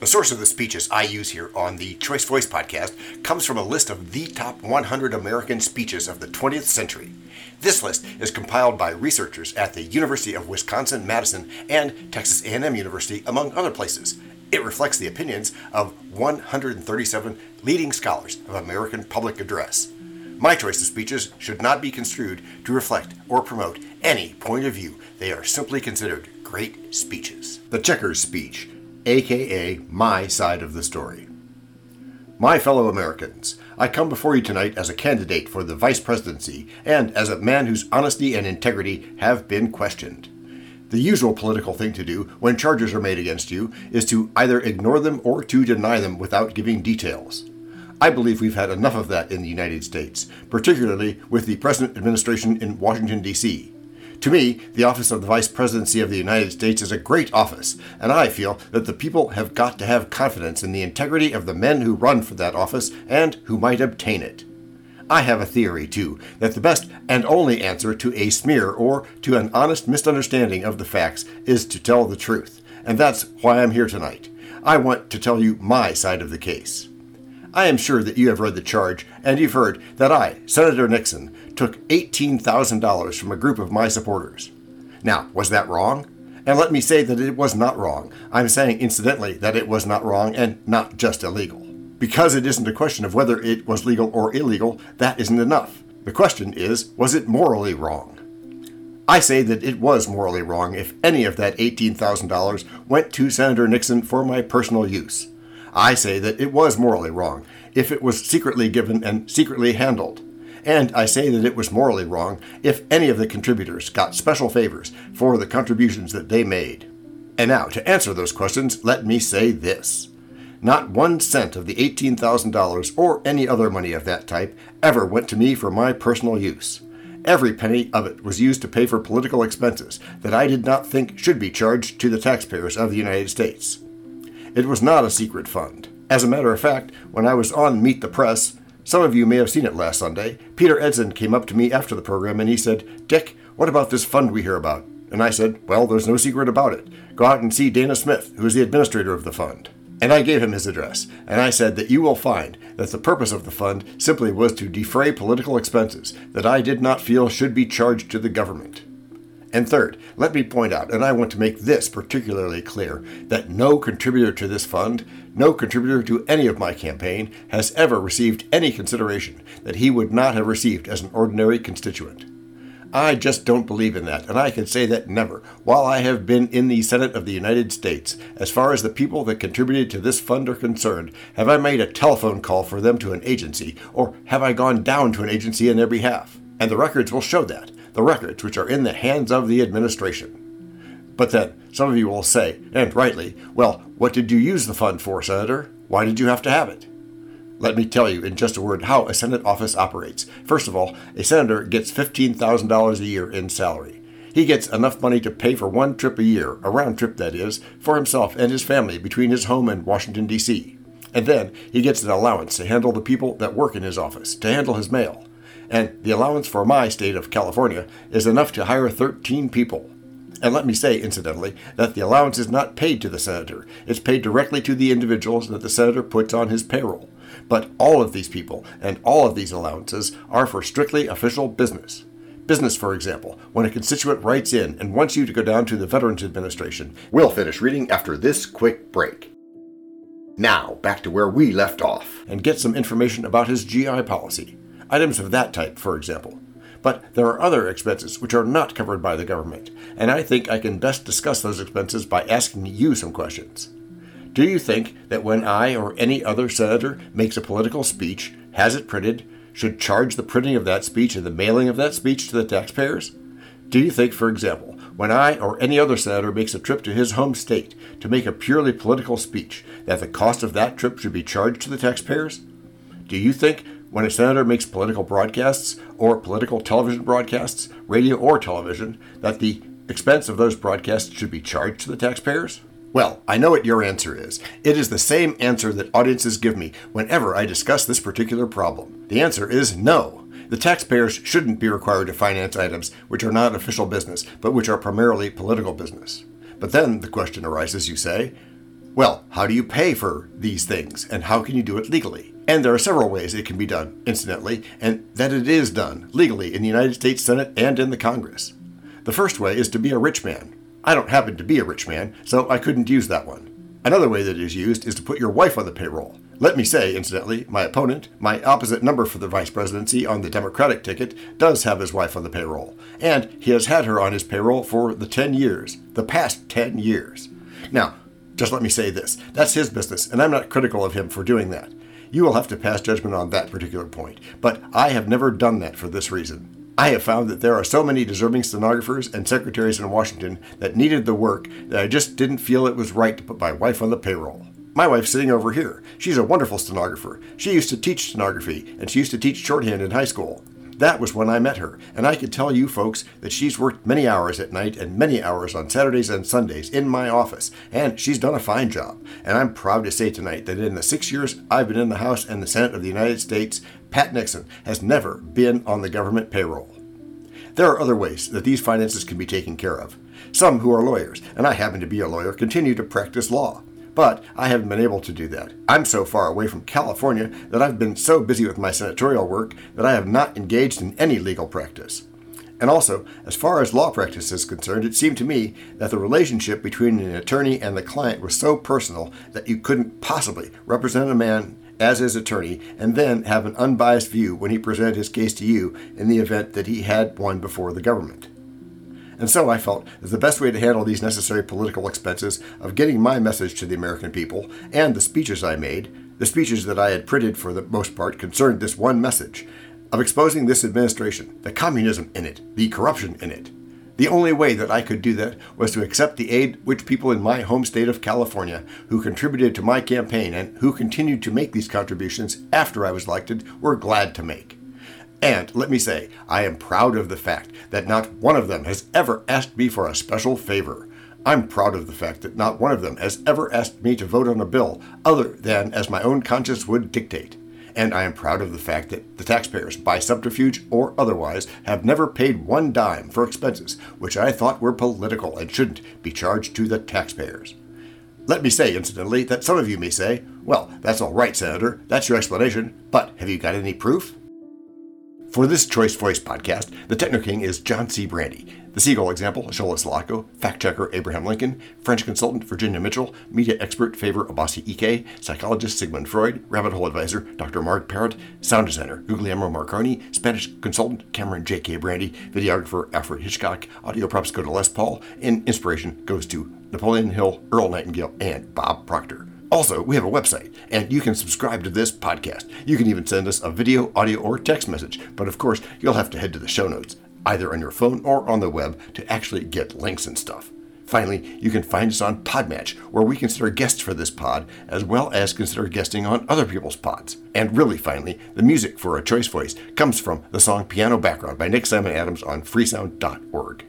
The source of the speeches I use here on the Choice Voice podcast comes from a list of the top 100 American speeches of the 20th century. This list is compiled by researchers at the University of Wisconsin-Madison and Texas A&M University, among other places. It reflects the opinions of 137 leading scholars of American public address. My choice of speeches should not be construed to reflect or promote any point of view. They are simply considered great speeches. The Checkers Speech aka my side of the story. My fellow Americans, I come before you tonight as a candidate for the vice presidency and as a man whose honesty and integrity have been questioned. The usual political thing to do when charges are made against you is to either ignore them or to deny them without giving details. I believe we've had enough of that in the United States, particularly with the present administration in Washington, D.C. To me, the office of the Vice Presidency of the United States is a great office, and I feel that the people have got to have confidence in the integrity of the men who run for that office and who might obtain it. I have a theory, too, that the best and only answer to a smear or to an honest misunderstanding of the facts is to tell the truth, and that's why I'm here tonight. I want to tell you my side of the case. I am sure that you have read the charge, and you've heard that I, Senator Nixon, took $18,000 from a group of my supporters. Now, was that wrong? And let me say that it was not wrong. I'm saying, incidentally, that it was not wrong and not just illegal. Because it isn't a question of whether it was legal or illegal, that isn't enough. The question is, was it morally wrong? I say that it was morally wrong if any of that $18,000 went to Senator Nixon for my personal use. I say that it was morally wrong if it was secretly given and secretly handled. And I say that it was morally wrong if any of the contributors got special favors for the contributions that they made. And now, to answer those questions, let me say this. Not one cent of the $18,000 or any other money of that type ever went to me for my personal use. Every penny of it was used to pay for political expenses that I did not think should be charged to the taxpayers of the United States. It was not a secret fund. As a matter of fact, when I was on Meet the Press, some of you may have seen it last Sunday, Peter Edson came up to me after the program and he said, Dick, what about this fund we hear about? And I said, Well, there's no secret about it. Go out and see Dana Smith, who is the administrator of the fund. And I gave him his address, and I said that you will find that the purpose of the fund simply was to defray political expenses that I did not feel should be charged to the government. And third, let me point out, and I want to make this particularly clear, that no contributor to this fund, no contributor to any of my campaign, has ever received any consideration that he would not have received as an ordinary constituent. I just don't believe in that, and I can say that never, while I have been in the Senate of the United States, as far as the people that contributed to this fund are concerned, have I made a telephone call for them to an agency, or have I gone down to an agency in their behalf. And the records will show that the records which are in the hands of the administration. But then, some of you will say, and rightly, well, what did you use the fund for, Senator? Why did you have to have it? Let me tell you in just a word how a Senate office operates. First of all, a senator gets $15,000 a year in salary. He gets enough money to pay for one trip a year, a round trip that is, for himself and his family between his home and Washington, D.C. And then he gets an allowance to handle the people that work in his office, to handle his mail and the allowance for my state of California is enough to hire 13 people. And let me say, incidentally, that the allowance is not paid to the senator. It's paid directly to the individuals that the senator puts on his payroll. But all of these people and all of these allowances are for strictly official business. Business, for example, when a constituent writes in and wants you to go down to the Veterans Administration. We'll finish reading after this quick break. Now, back to where we left off, and get some information about his GI policy items of that type, for example. But there are other expenses which are not covered by the government, and I think I can best discuss those expenses by asking you some questions. Do you think that when I or any other senator makes a political speech, has it printed, should charge the printing of that speech and the mailing of that speech to the taxpayers? Do you think, for example, when I or any other senator makes a trip to his home state to make a purely political speech, that the cost of that trip should be charged to the taxpayers? Do you think when a senator makes political broadcasts or political television broadcasts, radio or television, that the expense of those broadcasts should be charged to the taxpayers? Well, I know what your answer is. It is the same answer that audiences give me whenever I discuss this particular problem. The answer is no. The taxpayers shouldn't be required to finance items which are not official business, but which are primarily political business. But then the question arises, you say, Well, how do you pay for these things, and how can you do it legally? And there are several ways it can be done, incidentally, and that it is done legally in the United States Senate and in the Congress. The first way is to be a rich man. I don't happen to be a rich man, so I couldn't use that one. Another way that is used is to put your wife on the payroll. Let me say, incidentally, my opponent, my opposite number for the vice presidency on the Democratic ticket, does have his wife on the payroll. And he has had her on his payroll for the 10 years, the past 10 years. Now, just let me say this that's his business, and I'm not critical of him for doing that. You will have to pass judgment on that particular point, but I have never done that for this reason. I have found that there are so many deserving stenographers and secretaries in Washington that needed the work that I just didn't feel it was right to put my wife on the payroll. My wife's sitting over here. She's a wonderful stenographer. She used to teach stenography, and she used to teach shorthand in high school. That was when I met her, and I can tell you folks that she's worked many hours at night and many hours on Saturdays and Sundays in my office, and she's done a fine job. And I'm proud to say tonight that in the six years I've been in the House and the Senate of the United States, Pat Nixon has never been on the government payroll. There are other ways that these finances can be taken care of. Some who are lawyers, and I happen to be a lawyer, continue to practice law but I haven't been able to do that. I'm so far away from California that I've been so busy with my senatorial work that I have not engaged in any legal practice. And also, as far as law practice is concerned, it seemed to me that the relationship between an attorney and the client was so personal that you couldn't possibly represent a man as his attorney and then have an unbiased view when he presented his case to you in the event that he had one before the government. And so I felt that the best way to handle these necessary political expenses of getting my message to the American people and the speeches I made, the speeches that I had printed for the most part concerned this one message of exposing this administration, the communism in it, the corruption in it. The only way that I could do that was to accept the aid which people in my home state of California, who contributed to my campaign and who continued to make these contributions after I was elected, were glad to make. And let me say, I am proud of the fact that not one of them has ever asked me for a special favor. I'm proud of the fact that not one of them has ever asked me to vote on a bill other than as my own conscience would dictate. And I am proud of the fact that the taxpayers, by subterfuge or otherwise, have never paid one dime for expenses which I thought were political and shouldn't be charged to the taxpayers. Let me say, incidentally, that some of you may say, well, that's all right, Senator, that's your explanation, but have you got any proof? For this Choice Voice podcast, the Techno King is John C. Brandy. The C-Goal example, Shola Salako, fact checker Abraham Lincoln, French consultant Virginia Mitchell, media expert Favour Obasi-Ike, psychologist Sigmund Freud, rabbit hole advisor Dr. Marg Perrott, sound designer Guglielmo Marconi, Spanish consultant Cameron J.K. Brandy, videographer Alfred Hitchcock, audio props go to Les Paul, and inspiration goes to Napoleon Hill, Earl Nightingale, and Bob Proctor. Also, we have a website, and you can subscribe to this podcast. You can even send us a video, audio, or text message. But of course, you'll have to head to the show notes, either on your phone or on the web, to actually get links and stuff. Finally, you can find us on Podmatch, where we consider guests for this pod, as well as consider guesting on other people's pods. And really, finally, the music for A Choice Voice comes from the song Piano Background by Nick Simon Adams on freesound.org.